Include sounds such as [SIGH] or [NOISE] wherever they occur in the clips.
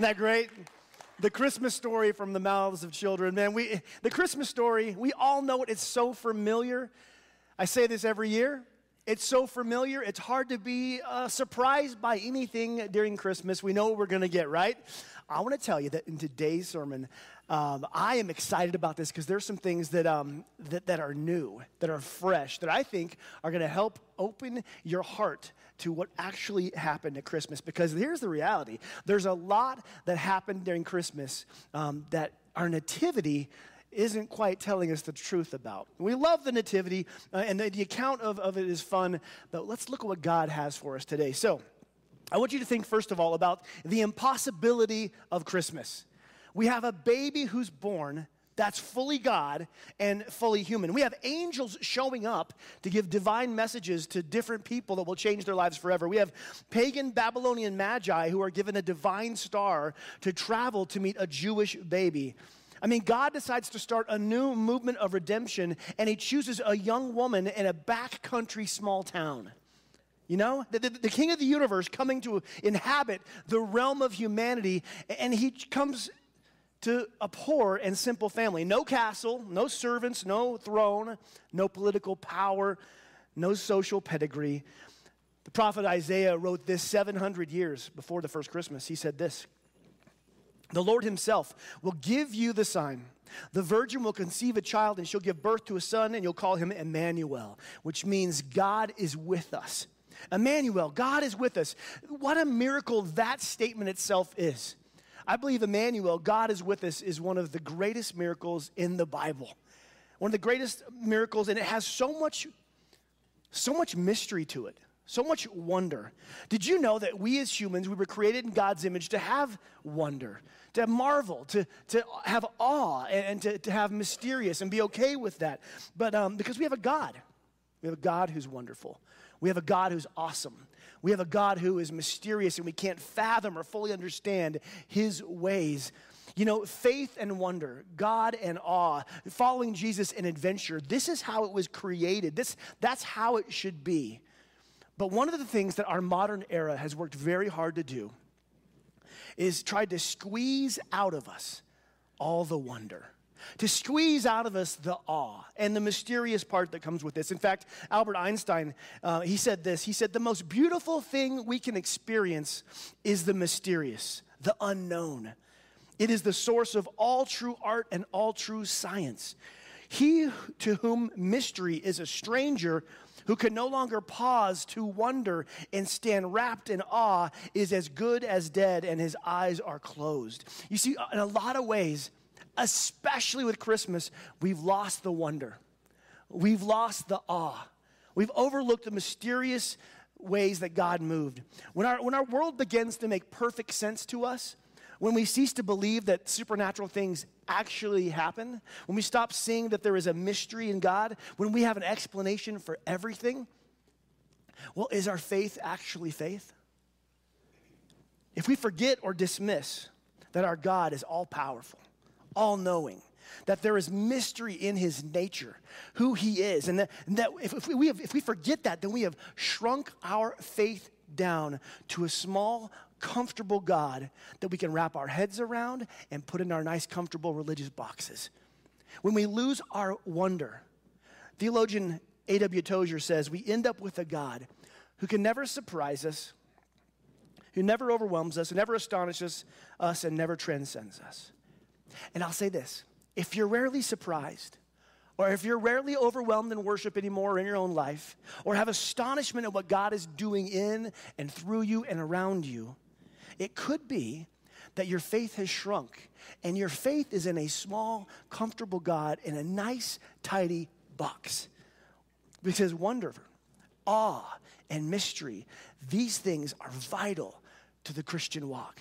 Isn't that great? The Christmas story from the mouths of children. Man, we, the Christmas story, we all know it. It's so familiar. I say this every year. It's so familiar, it's hard to be uh, surprised by anything during Christmas. We know what we're going to get, right? I want to tell you that in today's sermon, um, I am excited about this because there's some things that, um, that, that are new, that are fresh, that I think are going to help open your heart to what actually happened at Christmas. Because here's the reality there's a lot that happened during Christmas um, that our nativity isn't quite telling us the truth about. We love the nativity, uh, and the, the account of, of it is fun, but let's look at what God has for us today. So, I want you to think, first of all, about the impossibility of Christmas. We have a baby who's born that's fully God and fully human. We have angels showing up to give divine messages to different people that will change their lives forever. We have pagan Babylonian magi who are given a divine star to travel to meet a Jewish baby. I mean, God decides to start a new movement of redemption, and He chooses a young woman in a backcountry small town. You know, the, the, the, king of the universe coming to inhabit the realm of humanity, and he comes to a poor and simple family. No castle, no servants, no throne, no political power, no social pedigree. The prophet Isaiah wrote this 700 years before the first Christmas. He said this The Lord Himself will give you the sign. The virgin will conceive a child, and she'll give birth to a son, and you'll call him Emmanuel, which means God is with us. Emmanuel, God is with us. What a miracle that statement itself is. I believe Emmanuel, God is with us, is one of the greatest miracles in the Bible. One of the greatest miracles, and it has so much, so much mystery to it, so much wonder. Did you know that we as humans, we were created in God's image to have wonder, to marvel, to, to have awe, and, and to, to have mysterious and be okay with that? But um, because we have a God, we have a God who's wonderful. We have a God who's awesome. We have a God who is mysterious and we can't fathom or fully understand his ways. You know, faith and wonder, God and awe, following Jesus in adventure, this is how it was created. This, that's how it should be. But one of the things that our modern era has worked very hard to do is tried to squeeze out of us all the wonder to squeeze out of us the awe and the mysterious part that comes with this. In fact, Albert Einstein, uh, he said this He said, The most beautiful thing we can experience is the mysterious, the unknown. It is the source of all true art and all true science. He to whom mystery is a stranger, who can no longer pause to wonder and stand wrapped in awe, is as good as dead, and his eyes are closed. You see, in a lot of ways, especially with Christmas, we've lost the wonder. We've lost the awe. We've overlooked the mysterious ways that God moved. When our, when our world begins to make perfect sense to us, when we cease to believe that supernatural things actually happen, when we stop seeing that there is a mystery in God, when we have an explanation for everything, well, is our faith actually faith? If we forget or dismiss that our God is all powerful, all knowing, that there is mystery in his nature, who he is. And that, and that if, if, we have, if we forget that, then we have shrunk our faith down to a small, comfortable God that we can wrap our heads around and put in our nice, comfortable religious boxes. When we lose our wonder, theologian A.W. Tozer says we end up with a God who can never surprise us, who never overwhelms us, who never astonishes us, and never transcends us. And I'll say this if you're rarely surprised, or if you're rarely overwhelmed in worship anymore in your own life, or have astonishment at what God is doing in and through you and around you, it could be that your faith has shrunk and your faith is in a small, comfortable God in a nice, tidy box. Because wonder, awe, and mystery, these things are vital to the Christian walk.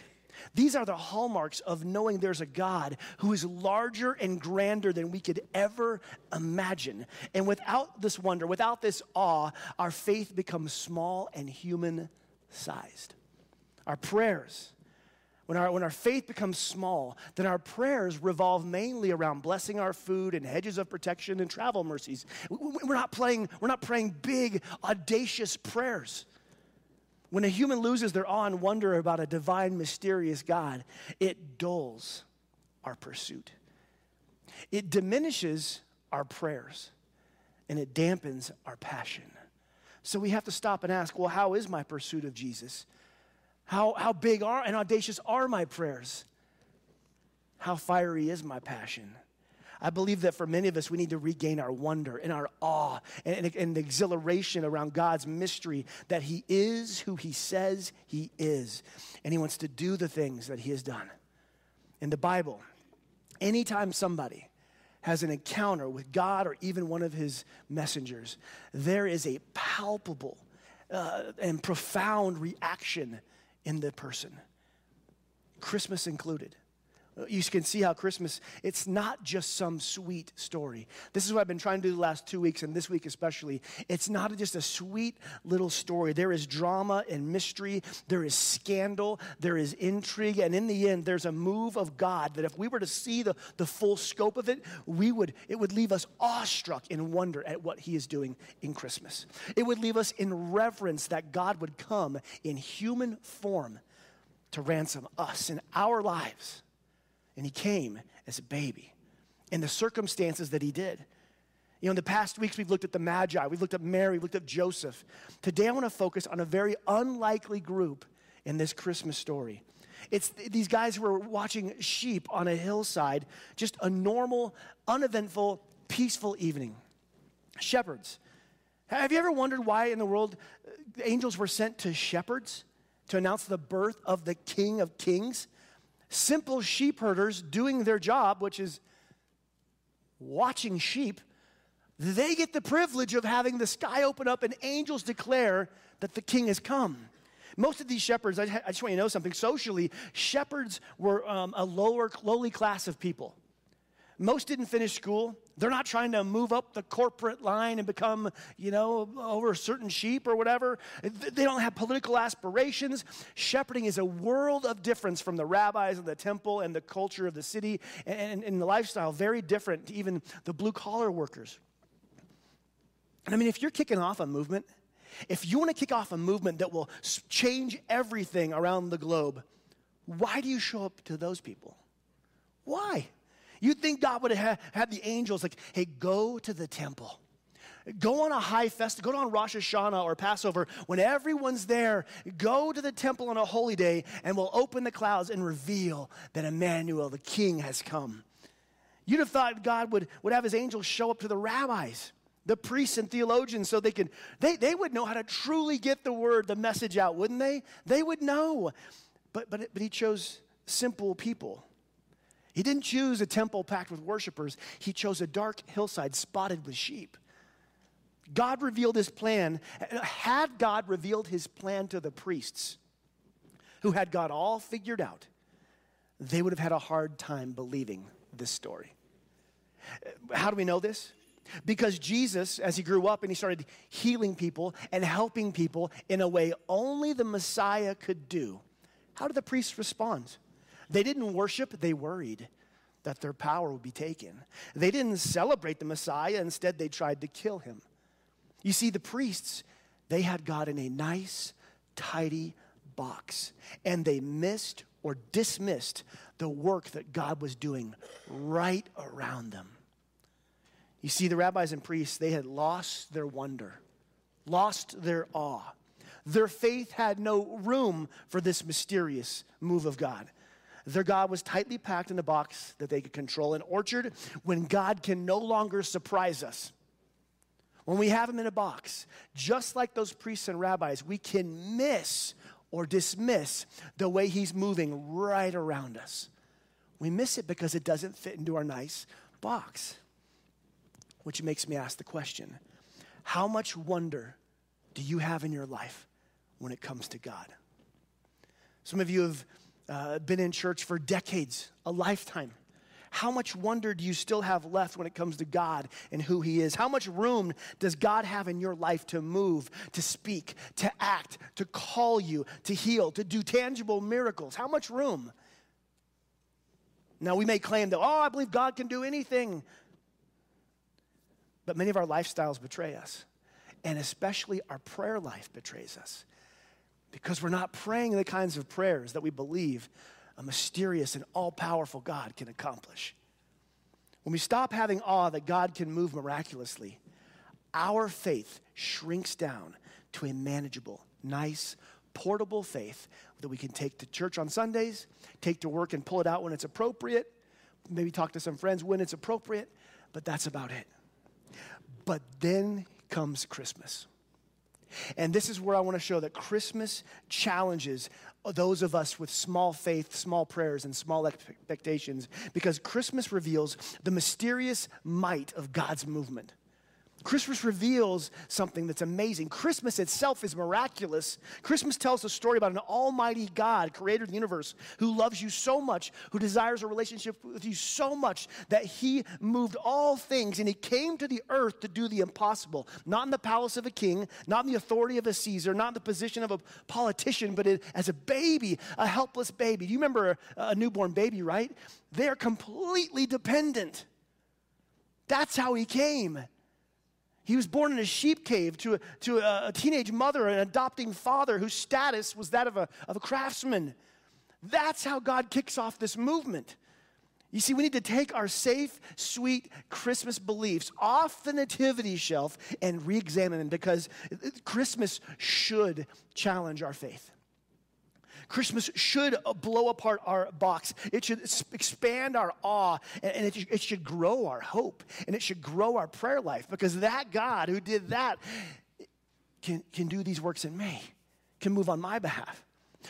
These are the hallmarks of knowing there's a God who is larger and grander than we could ever imagine. And without this wonder, without this awe, our faith becomes small and human sized. Our prayers, when our, when our faith becomes small, then our prayers revolve mainly around blessing our food and hedges of protection and travel mercies. We're not, playing, we're not praying big, audacious prayers. When a human loses their awe and wonder about a divine, mysterious God, it dulls our pursuit. It diminishes our prayers and it dampens our passion. So we have to stop and ask well, how is my pursuit of Jesus? How, how big are and audacious are my prayers? How fiery is my passion? I believe that for many of us, we need to regain our wonder and our awe and, and, and, the exhilaration around God's mystery that He is who He says He is. And He wants to do the things that He has done. In the Bible, anytime somebody has an encounter with God or even one of His messengers, there is a palpable uh, and profound reaction in the person, Christmas included. You can see how Christmas, it's not just some sweet story. This is what I've been trying to do the last two weeks, and this week especially. It's not just a sweet little story. There is drama and mystery, there is scandal, there is intrigue, and in the end, there's a move of God that if we were to see the, the full scope of it, we would, it would leave us awestruck in wonder at what He is doing in Christmas. It would leave us in reverence that God would come in human form to ransom us in our lives and he came as a baby in the circumstances that he did. You know, in the past weeks, we've looked at the Magi, we've looked at Mary, we've looked at Joseph. Today, I want to focus on a very unlikely group in this Christmas story. It's these guys who are watching sheep on a hillside, just a normal, uneventful, peaceful evening. Shepherds. Have you ever wondered why in the world uh, angels were sent to shepherds to announce the birth of the King of Kings? Simple sheep herders doing their job, which is watching sheep, they get the privilege of having the sky open up and angels declare that the king has come. Most of these shepherds, I, just want you to know something. Socially, shepherds were um, a lower, lowly class of people. Most didn't finish school. They're not trying to move up the corporate line and become, you know, over a certain sheep or whatever. They don't have political aspirations. Shepherding is a world of difference from the rabbis and the temple and the culture of the city and, and the lifestyle, very different to even the blue collar workers. And I mean, if you're kicking off a movement, if you want to kick off a movement that will change everything around the globe, why do you show up to those people? Why? You'd think God would have had the angels like, hey, go to the temple. Go on a high festival, go on Rosh Hashanah or Passover. When everyone's there, go to the temple on a holy day and we'll open the clouds and reveal that Emmanuel, the king, has come. You'd have thought God would, would have his angels show up to the rabbis, the priests and theologians, so they could they, they would know how to truly get the word, the message out, wouldn't they? They would know. But but but he chose simple people he didn't choose a temple packed with worshipers, he chose a dark hillside spotted with sheep. God revealed his plan. Had God revealed his plan to the priests, who had God all figured out, they would have had a hard time believing this story. How do we know this? Because Jesus, as he grew up and he started healing people and helping people in a way only the Messiah could do, how did the priests respond? They didn't worship, they worried that their power would be taken. They didn't celebrate the Messiah, instead, they tried to kill him. You see, the priests, they had God in a nice, tidy box, and they missed or dismissed the work that God was doing right around them. You see, the rabbis and priests, they had lost their wonder, lost their awe. Their faith had no room for this mysterious move of God. Their God was tightly packed in a box that they could control. An orchard, when God can no longer surprise us, when we have him in a box, just like those priests and rabbis, we can miss or dismiss the way he's moving right around us. We miss it because it doesn't fit into our nice box. Which makes me ask the question how much wonder do you have in your life when it comes to God? Some of you have uh, been in church for decades, a lifetime. How much wonder do you still have left when it comes to God and who He is? How much room does God have in your life to move, to speak, to act, to call you, to heal, to do tangible miracles? How much room? Now, we may claim that, oh, I believe God can do anything. But many of our lifestyles betray us, and especially our prayer life betrays us. Because we're not praying the kinds of prayers that we believe a mysterious and all powerful God can accomplish. When we stop having awe that God can move miraculously, our faith shrinks down to a manageable, nice, portable faith that we can take to church on Sundays, take to work and pull it out when it's appropriate, maybe talk to some friends when it's appropriate, but that's about it. But then comes Christmas. And this is where I want to show that Christmas challenges those of us with small faith, small prayers, and small expectations because Christmas reveals the mysterious might of God's movement. Christmas reveals something that's amazing. Christmas itself is miraculous. Christmas tells a story about an almighty God, creator of the universe, who loves you so much, who desires a relationship with you so much that he moved all things and he came to the earth to do the impossible. Not in the palace of a king, not in the authority of a Caesar, not in the position of a politician, but as a baby, a helpless baby. You remember a, a newborn baby, right? They're completely dependent. That's how he came. He was born in a sheep cave to a, to a, teenage mother, an adopting father whose status was that of a, of a craftsman. That's how God kicks off this movement. You see, we need to take our safe, sweet Christmas beliefs off the nativity shelf and re examine them because Christmas should challenge our faith. Christmas should blow apart our box. It should expand our awe and it, it should grow our hope and it should grow our prayer life because that God who did that can, can do these works in me, can move on my behalf.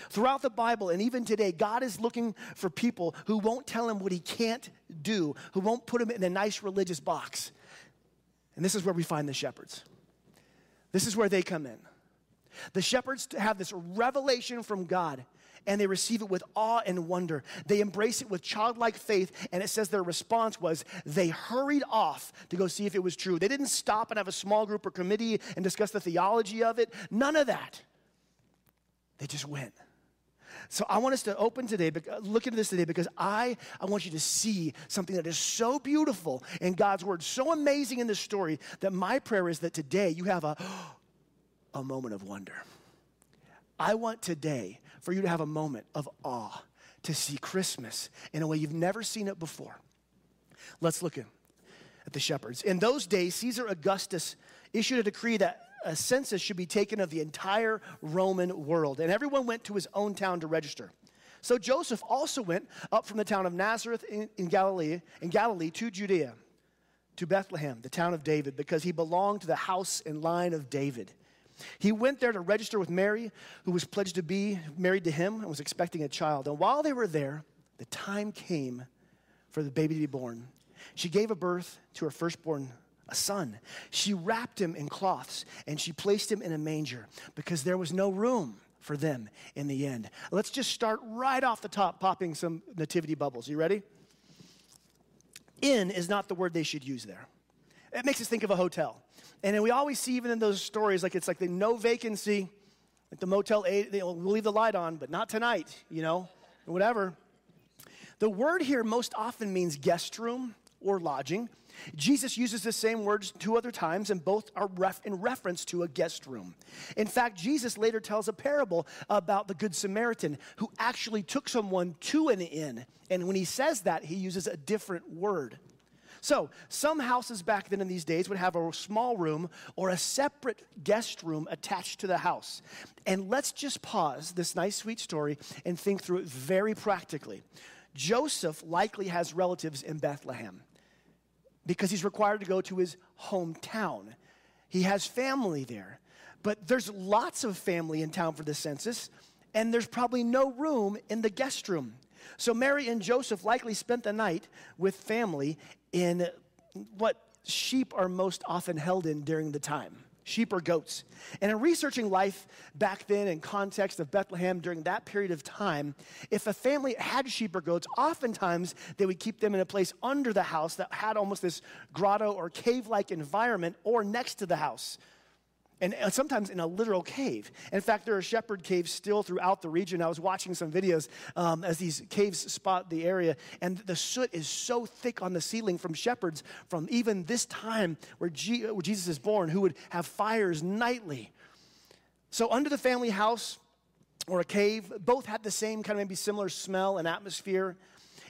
Throughout the Bible and even today, God is looking for people who won't tell him what he can't do, who won't put him in a nice religious box. And this is where we find the shepherds. This is where they come in. The shepherds have this revelation from God and they receive it with awe and wonder. They embrace it with childlike faith, and it says their response was they hurried off to go see if it was true. They didn't stop and have a small group or committee and discuss the theology of it. None of that. They just went. So I want us to open today, look into this today, because I, I want you to see something that is so beautiful in God's word, so amazing in this story, that my prayer is that today you have a a moment of wonder. I want today for you to have a moment of awe to see Christmas in a way you've never seen it before. Let's look at the shepherds. In those days, Caesar Augustus issued a decree that a census should be taken of the entire Roman world, and everyone went to his own town to register. So Joseph also went up from the town of Nazareth in, in Galilee, in Galilee to Judea, to Bethlehem, the town of David, because he belonged to the house and line of David. He went there to register with Mary, who was pledged to be married to him and was expecting a child. And while they were there, the time came for the baby to be born. She gave a birth to her firstborn, a son. She wrapped him in cloths and she placed him in a manger because there was no room for them in the end. Let's just start right off the top, popping some nativity bubbles. You ready? In is not the word they should use there. It makes us think of a hotel. And then we always see, even in those stories, like it's like the no vacancy, like the Motel 8, they, will leave the light on, but not tonight, you know, whatever. The word here most often means guest room or lodging. Jesus uses the same words two other times, and both are ref- in reference to a guest room. In fact, Jesus later tells a parable about the Good Samaritan who actually took someone to an inn. And when he says that, he uses a different word. So, some houses back then in these days would have a small room or a separate guest room attached to the house. And let's just pause this nice, sweet story and think through it very practically. Joseph likely has relatives in Bethlehem because he's required to go to his hometown. He has family there. But there's lots of family in town for the census, and there's probably no room in the guest room. So Mary and Joseph likely spent the night with family in what sheep are most often held in during the time sheep or goats. And in researching life back then in context of Bethlehem during that period of time, if a family had sheep or goats, oftentimes they would keep them in a place under the house that had almost this grotto or cave like environment or next to the house and sometimes in a literal cave. In fact, there are shepherd caves still throughout the region. I was watching some videos um, as these caves spot the area, and the soot is so thick on the ceiling from shepherds from even this time where, G- where Jesus is born, who would have fires nightly. So, under the family house, or a cave. Both had the same kind of maybe similar smell and atmosphere.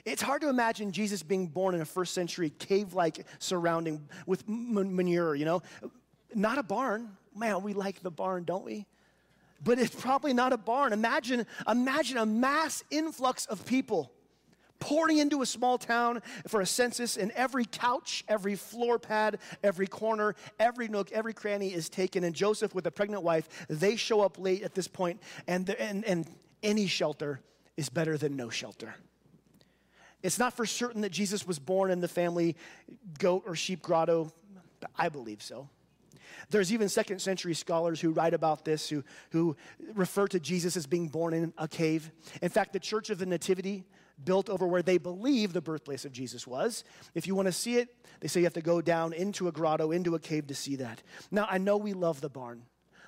It's hard to imagine Jesus being born in a first century cave like surrounding with manure, you know? Not a barn. Man, we like the barn, don't we? But it's probably not a barn. Imagine, imagine a mass influx of people pouring into a small town for a census, and every couch, every floor pad, every corner, every nook, every cranny is taken. And Joseph, with a pregnant wife, they show up late at this point, and, and, and any shelter is better than no shelter. It's not for certain that Jesus was born in the family goat or sheep grotto, but I believe so. There's even second century scholars who write about this, who, who refer to Jesus as being born in a cave. In fact, the Church of the Nativity, built over where they believe the birthplace of Jesus was. If you want to see it, they say you have to go down into a grotto, into a cave to see that. Now, I know we love the barn.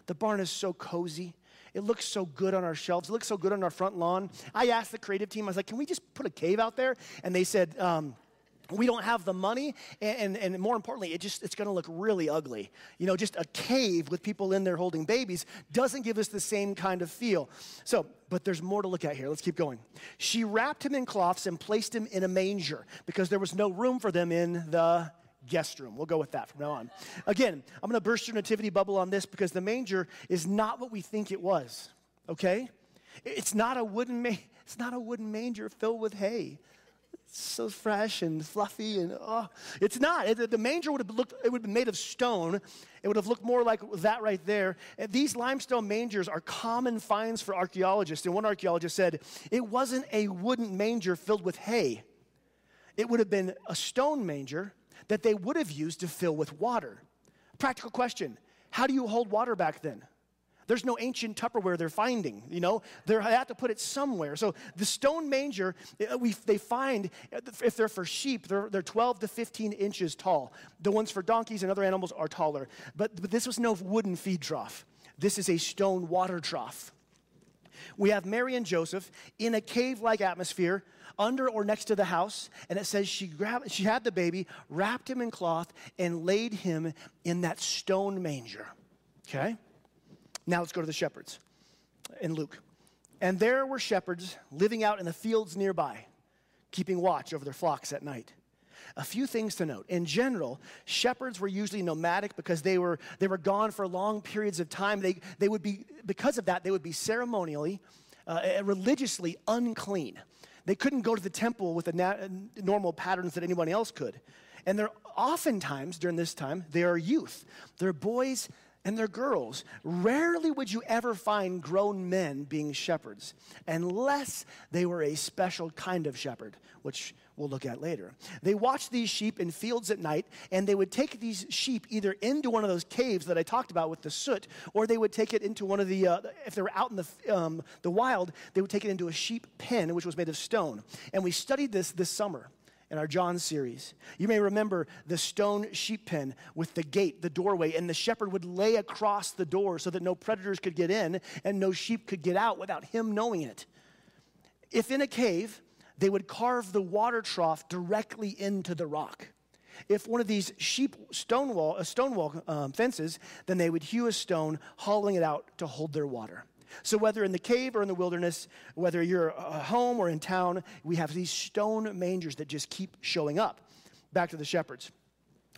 The barn is so cozy. It looks so good on our shelves. It looks so good on our front lawn. I asked the creative team, I was like, can we just put a cave out there? And they said, um, we don't have the money and, and, and more importantly it just it's going to look really ugly. You know just a cave with people in there holding babies doesn't give us the same kind of feel. So but there's more to look at here. Let's keep going. She wrapped him in cloths and placed him in a manger because there was no room for them in the guest room. We'll go with that from now on. Again i'm going to burst your nativity bubble on this because the manger is not what we think it was okay? It's not a wooden ma- it's not a wooden manger filled with hay so fresh and fluffy and oh it's not. It, the manger would have looked it would have been made of stone. It would have looked more like that right there. And these limestone mangers are common finds for archaeologists. And one archaeologist said it wasn't a wooden manger filled with hay. It would have been a stone manger that they would have used to fill with water. Practical question. How do you hold water back then there's no ancient Tupperware they're finding, you know? They have to put it somewhere. So the stone manger, uh, we, they find, uh, if they're for sheep, they're, they're 12 to 15 inches tall. The ones for donkeys and other animals are taller. But, but this was no wooden feed trough. This is a stone water trough. We have Mary and Joseph in a cave like atmosphere under or next to the house, and it says she, grabbed, she had the baby, wrapped him in cloth, and laid him in that stone manger. Okay? Now let's go to the shepherds in Luke. And there were shepherds living out in the fields nearby, keeping watch over their flocks at night. A few things to note. In general, shepherds were usually nomadic because they were, they were gone for long periods of time. They, they would be, because of that, they would be ceremonially, uh, religiously unclean. They couldn't go to the temple with the na- normal patterns that anyone else could. And they're oftentimes, during this time, they are youth. They're boys and they're girls. Rarely would you ever find grown men being shepherds, unless they were a special kind of shepherd, which we'll look at later. They watched these sheep in fields at night, and they would take these sheep either into one of those caves that I talked about with the soot, or they would take it into one of the, uh, if they were out in the, um, the wild, they would take it into a sheep pen, which was made of stone. And we studied this this summer in our John series. You may remember the stone sheep pen with the gate, the doorway, and the shepherd would lay across the door so that no predators could get in and no sheep could get out without him knowing it. If in a cave, they would carve the water trough directly into the rock. If one of these sheep stone wall, uh, stone wall um, fences, then they would hew a stone, hollowing it out to hold their water. So, whether in the cave or in the wilderness, whether you're uh, home or in town, we have these stone mangers that just keep showing up. Back to the shepherds.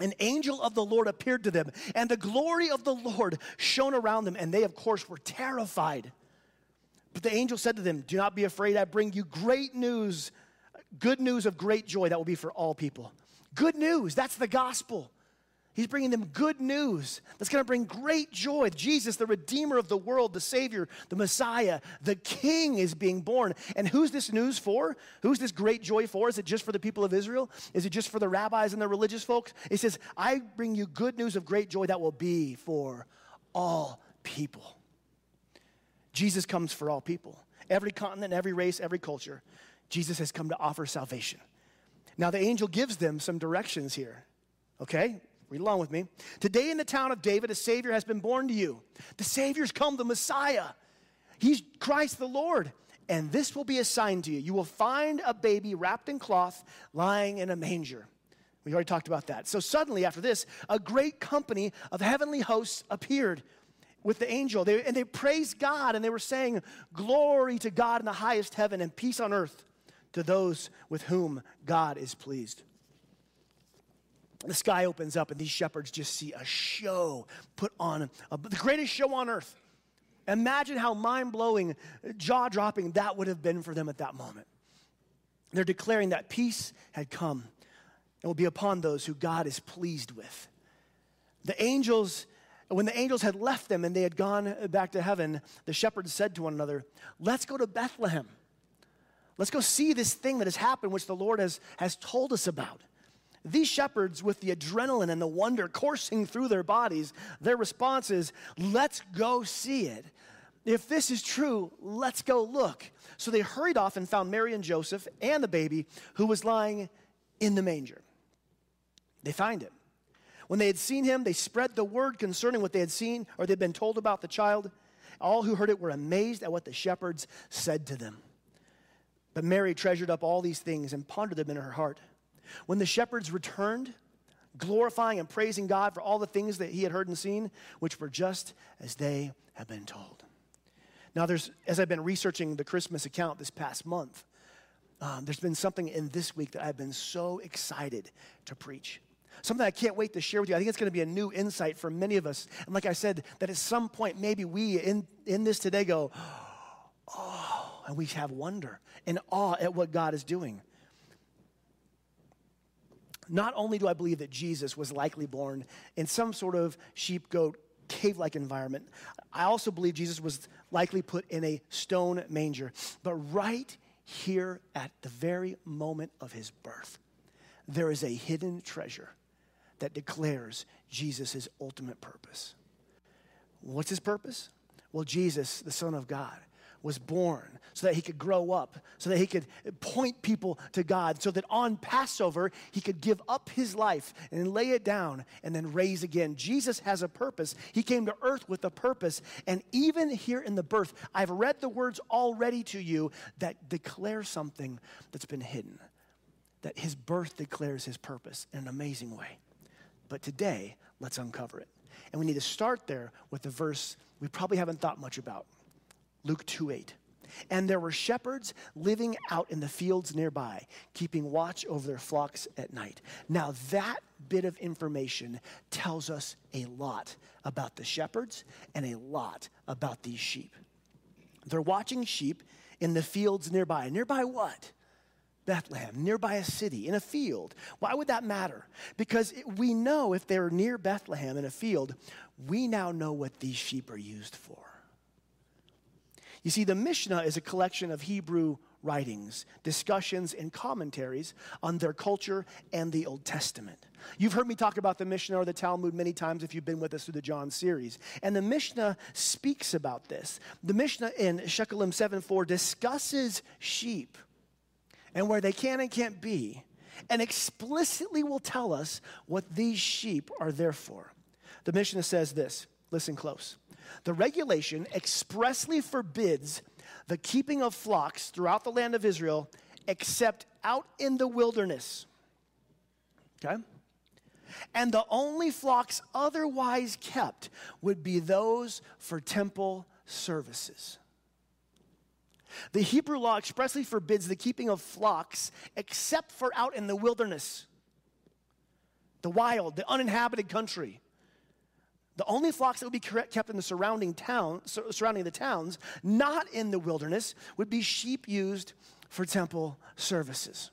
An angel of the Lord appeared to them, and the glory of the Lord shone around them, and they, of course, were terrified. But the angel said to them, Do not be afraid, I bring you great news, good news of great joy that will be for all people. Good news, that's the gospel. He's bringing them good news that's going to bring great joy. Jesus, the Redeemer of the world, the Savior, the Messiah, the King is being born. And who's this news for? Who's this great joy for? Is it just for the people of Israel? Is it just for the rabbis and the religious folks? He says, I bring you good news of great joy that will be for all people. Jesus comes for all people. Every continent, every race, every culture. Jesus has come to offer salvation. Now, the angel gives them some directions here. Okay? Read along with me. Today in the town of David, a Savior has been born to you. The Savior's come, the Messiah. He's Christ the Lord. And this will be a sign to you. You will find a baby wrapped in cloth lying in a manger. We already talked about that. So suddenly, after this, a great company of heavenly hosts appeared with the angel. They, and they praised God and they were saying, Glory to God in the highest heaven and peace on earth to those with whom God is pleased. The sky opens up and these shepherds just see a show put on, a, the greatest show on earth. Imagine how mind blowing, jaw dropping that would have been for them at that moment. They're declaring that peace had come and will be upon those who God is pleased with. The angels, when the angels had left them and they had gone back to heaven, the shepherds said to one another, Let's go to Bethlehem. Let's go see this thing that has happened, which the Lord has, has told us about. These shepherds, with the adrenaline and the wonder coursing through their bodies, their response is, Let's go see it. If this is true, let's go look. So they hurried off and found Mary and Joseph and the baby who was lying in the manger. They find him. When they had seen him, they spread the word concerning what they had seen or they'd been told about the child. All who heard it were amazed at what the shepherds said to them. But Mary treasured up all these things and pondered them in her heart. When the shepherds returned, glorifying and praising God for all the things that he had heard and seen, which were just as they had been told. Now, there's, as I've been researching the Christmas account this past month, um, there's been something in this week that I've been so excited to preach. Something I can't wait to share with you. I think it's going to be a new insight for many of us. And like I said, that at some point, maybe we in, in this today go, [GASPS] oh, and we have wonder and awe at what God is doing. Not only do I believe that Jesus was likely born in some sort of sheep goat cave like environment, I also believe Jesus was likely put in a stone manger. But right here at the very moment of his birth, there is a hidden treasure that declares Jesus' ultimate purpose. What's his purpose? Well, Jesus, the Son of God, was born so that he could grow up, so that he could point people to God, so that on Passover he could give up his life and lay it down and then raise again. Jesus has a purpose. He came to earth with a purpose. And even here in the birth, I've read the words already to you that declare something that's been hidden, that his birth declares his purpose in an amazing way. But today, let's uncover it. And we need to start there with the verse we probably haven't thought much about. Luke 2 8. And there were shepherds living out in the fields nearby, keeping watch over their flocks at night. Now, that bit of information tells us a lot about the shepherds and a lot about these sheep. They're watching sheep in the fields nearby. Nearby what? Bethlehem, nearby a city, in a field. Why would that matter? Because we know if they're near Bethlehem in a field, we now know what these sheep are used for. You see, the Mishnah is a collection of Hebrew writings, discussions, and commentaries on their culture and the Old Testament. You've heard me talk about the Mishnah or the Talmud many times if you've been with us through the John series. And the Mishnah speaks about this. The Mishnah in Shekalim 7:4 discusses sheep and where they can and can't be, and explicitly will tell us what these sheep are there for. The Mishnah says this listen close. The regulation expressly forbids the keeping of flocks throughout the land of Israel except out in the wilderness. Okay? And the only flocks otherwise kept would be those for temple services. The Hebrew law expressly forbids the keeping of flocks except for out in the wilderness, the wild, the uninhabited country. The only flocks that would be kept in the surrounding town, surrounding the towns, not in the wilderness, would be sheep used for temple services.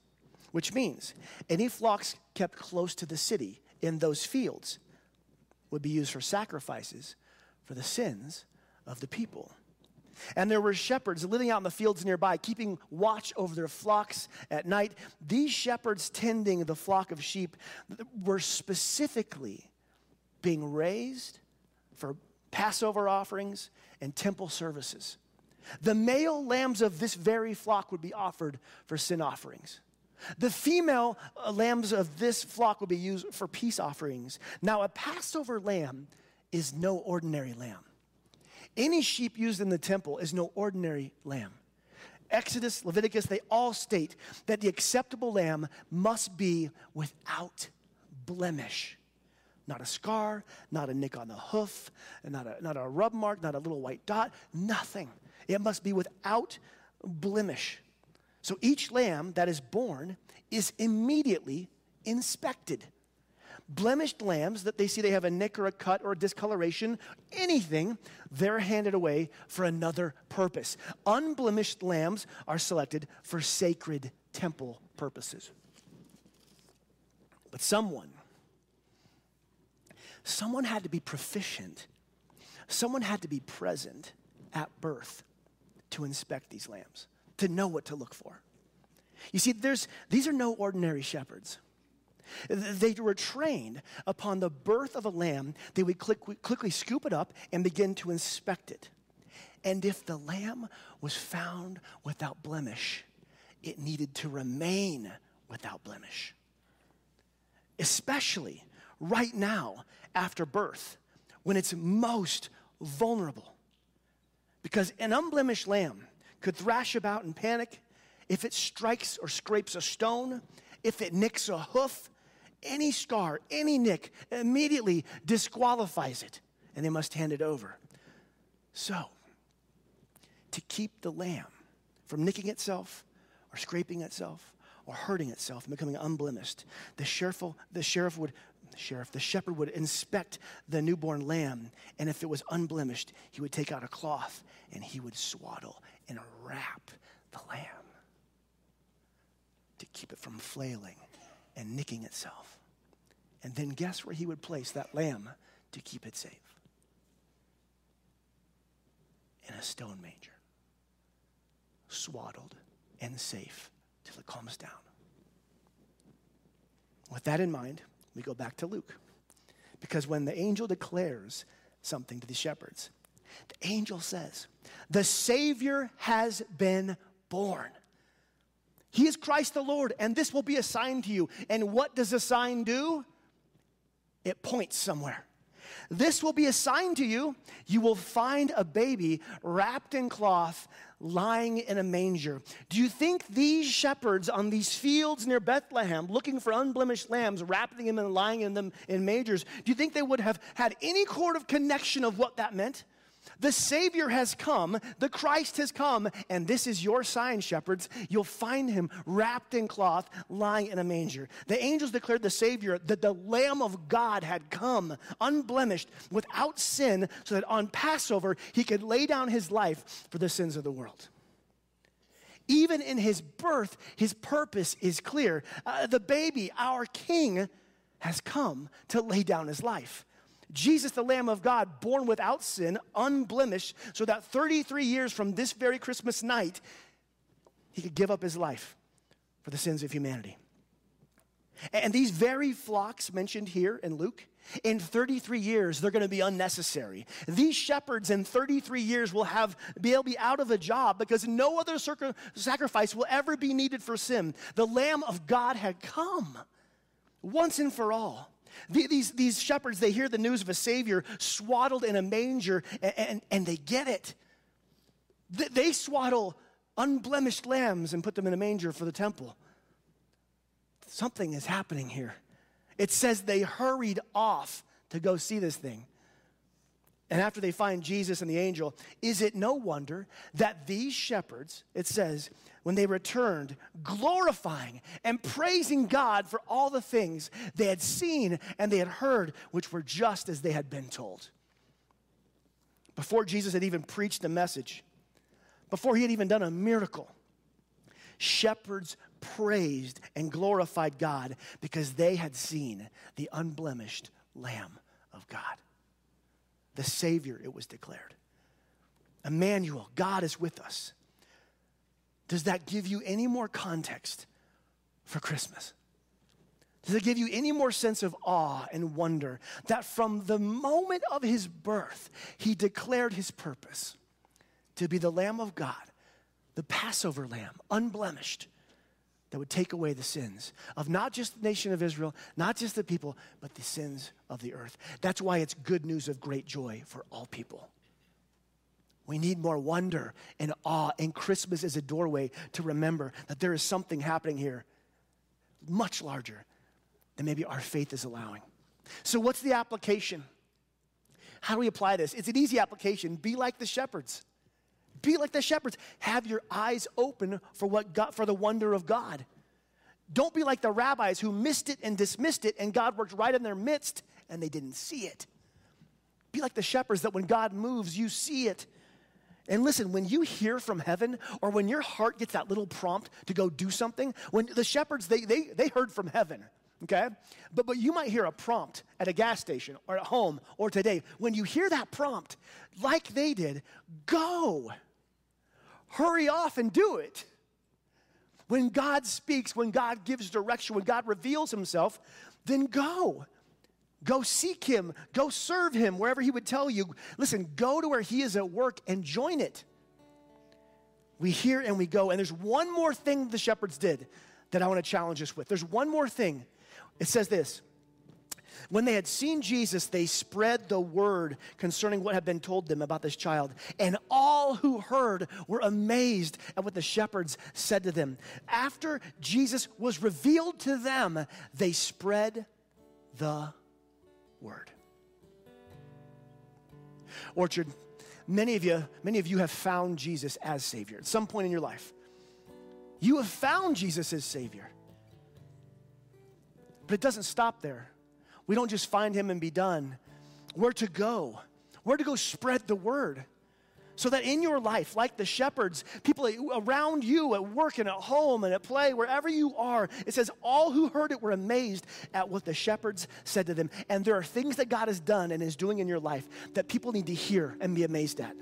Which means any flocks kept close to the city in those fields would be used for sacrifices for the sins of the people. And there were shepherds living out in the fields nearby, keeping watch over their flocks at night. These shepherds tending the flock of sheep were specifically being raised for Passover offerings and temple services. The male lambs of this very flock would be offered for sin offerings. The female uh, lambs of this flock would be used for peace offerings. Now, a Passover lamb is no ordinary lamb. Any sheep used in the temple is no ordinary lamb. Exodus, Leviticus, they all state that the acceptable lamb must be without blemish Not a scar, not a nick on the hoof, not a, not a rub mark, not a little white dot, nothing. It must be without blemish. So each lamb that is born is immediately inspected. Blemished lambs that they see they have a nick or a cut or a discoloration, anything, they're handed away for another purpose. Unblemished lambs are selected for sacred temple purposes. But someone, someone had to be proficient, someone had to be present at birth to inspect these lambs, to know what to look for. You see, there's, these are no ordinary shepherds. They were trained upon the birth of a lamb, they would quickly scoop it up and begin to inspect it. And if the lamb was found without blemish, it needed to remain without blemish. Especially right now after birth, when it's most vulnerable. Because an unblemished lamb could thrash about and panic if it strikes or scrapes a stone, if it nicks a hoof, any scar, any nick immediately disqualifies it, and they must hand it over. So, to keep the lamb from nicking itself or scraping itself or hurting itself and becoming unblemished, the sheriff, the sheriff would sheriff, the shepherd would inspect the newborn lamb, and if it was unblemished, he would take out a cloth and he would swaddle and wrap the lamb to keep it from flailing and nicking itself. And then guess where he would place that lamb to keep it safe? In a stone manger, swaddled and safe till it calms down. With that in mind, we go back to Luke. Because when the angel declares something to the shepherds, the angel says, The Savior has been born. He is Christ the Lord, and this will be a sign to you. And what does a sign do? It points somewhere. This will be a sign to you. You will find a baby wrapped in cloth lying in a manger. Do you think these shepherds on these fields near Bethlehem, looking for unblemished lambs, wrapping them and lying in them in mangers, do you think they would have had any sort of connection of what that meant? The Savior has come, the Christ has come, and this is your sign, shepherds. You'll find him wrapped in cloth, lying in a manger. The angels declared the Savior that the Lamb of God had come, unblemished, without sin, so that on Passover he could lay down his life for the sins of the world. Even in his birth, his purpose is clear. Uh, the baby, our king, has come to lay down his life. Jesus, the Lamb of God, born without sin, unblemished, so that 33 years from this very Christmas night, he could give up his life for the sins of humanity. And these very flocks mentioned here in Luke, in 33 years, they're going to be unnecessary. These shepherds in 33 years will have be able to be out of a job because no other sacrifice will ever be needed for sin. The Lamb of God had come once and for all. These, these shepherds, they hear the news of a Savior swaddled in a manger, and, and, and they get it. They swaddle unblemished lambs and put them in a manger for the temple. Something is happening here. It says they hurried off to go see this thing. And after they find Jesus and the angel, is it no wonder that these shepherds, it says, when they returned, glorifying and praising God for all the things they had seen and they had heard, which were just as they had been told. Before Jesus had even preached the message, before he had even done a miracle, shepherds praised and glorified God because they had seen the unblemished Lamb of God. The Savior, it was declared. Emmanuel, God is with us. Does that give you any more context for Christmas? Does it give you any more sense of awe and wonder that from the moment of his birth, he declared his purpose to be the Lamb of God, the Passover lamb, unblemished, that would take away the sins of not just the nation of Israel, not just the people, but the sins of the earth. That's why it's good news of great joy for all people. We need more wonder and awe, and Christmas is a doorway to remember that there is something happening here much larger than maybe our faith is allowing. So, what's the application? How do we apply this? It's an easy application. Be like the shepherds. Be like the shepherds. Have your eyes open for what God, for the wonder of God. Don't be like the rabbis who missed it and dismissed it, and God worked right in their midst and they didn't see it. Be like the shepherds that when God moves, you see it. And listen, when you hear from heaven or when your heart gets that little prompt to go do something, when the shepherds, they, they, they heard from heaven, okay? But, but you might hear a prompt at a gas station or at home or today. When you hear that prompt, like they did, go. Hurry off and do it. When God speaks, when God gives direction, when God reveals himself, then go. Go seek him. Go serve him wherever he would tell you. Listen, go to where he is at work and join it. We hear and we go. And there's one more thing the shepherds did that I want to challenge us with. There's one more thing. It says this When they had seen Jesus, they spread the word concerning what had been told them about this child. And all who heard were amazed at what the shepherds said to them. After Jesus was revealed to them, they spread the word. Orchard, many of you, many of you have found Jesus as Savior at some point in your life. You have found Jesus as Savior. But it doesn't stop there. We don't just find him and be done. Where to go? Where to go spread the word? So that in your life, like the shepherds, people around you at work and at home and at play, wherever you are, it says, all who heard it were amazed at what the shepherds said to them. And there are things that God has done and is doing in your life that people need to hear and be amazed at.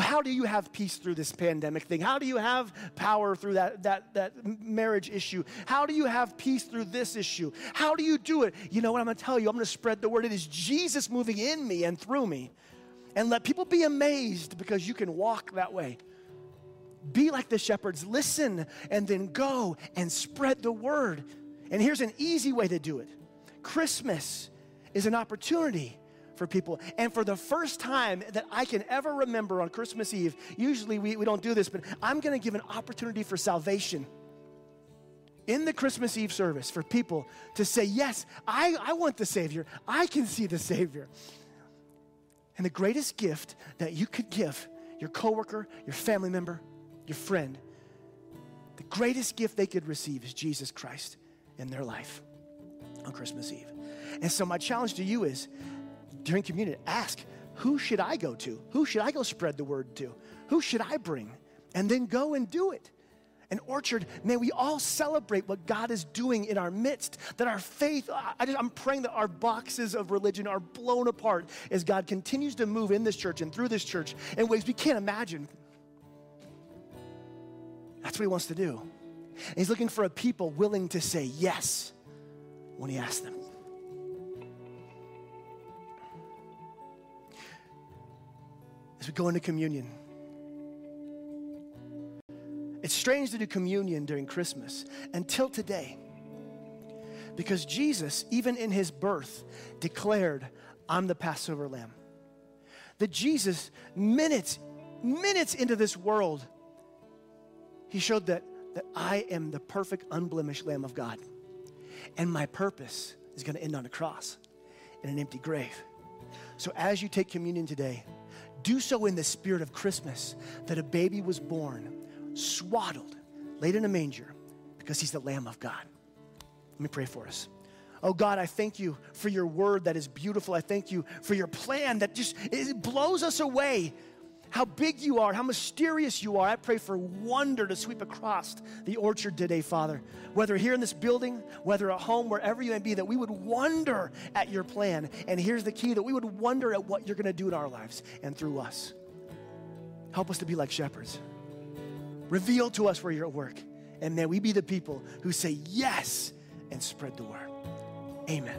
How do you have peace through this pandemic thing? How do you have power through that, that, that marriage issue? How do you have peace through this issue? How do you do it? You know what I'm gonna tell you? I'm gonna spread the word. It is Jesus moving in me and through me and let people be amazed because you can walk that way. Be like the shepherds, listen, and then go and spread the word. And here's an easy way to do it Christmas is an opportunity for people. And for the first time that I can ever remember on Christmas Eve, usually we, we don't do this, but I'm gonna give an opportunity for salvation in the Christmas Eve service for people to say, Yes, I, I want the Savior. I can see the Savior. And the greatest gift that you could give your coworker, your family member, your friend, the greatest gift they could receive is Jesus Christ in their life on Christmas Eve. And so my challenge to you is during communion, ask, who should I go to? Who should I go spread the word to? Who should I bring? And then go and do it an orchard, may we all celebrate what God is doing in our midst. That our faith, I am praying that our boxes of religion are blown apart as God continues to move in this church and through this church in ways we can't imagine. That's what He wants to do. And he's looking for a people willing to say yes when He asks them. As we go into communion, it's strange to do communion during Christmas until today. Because Jesus, even in his birth, declared, I'm the Passover lamb. That Jesus, minutes, minutes into this world, he showed that, that I am the perfect, unblemished Lamb of God. And my purpose is going to end on a cross in an empty grave. So as you take communion today, do so in the spirit of Christmas, that a baby was born swaddled, laid in a manger, because he's the Lamb of God. Let me pray for us. Oh God, I thank you for your word that is beautiful. I thank you for your plan that just it blows us away. How big you are, how mysterious you are. I pray for wonder to sweep across the orchard today, Father. Whether here in this building, whether at home, wherever you may be, that we would wonder at your plan. And here's the key that we would wonder at what you're going to do in our lives and through us. Help us to be like shepherds. Reveal to us where you're at work. And may we be the people who say yes and spread the word. Amen.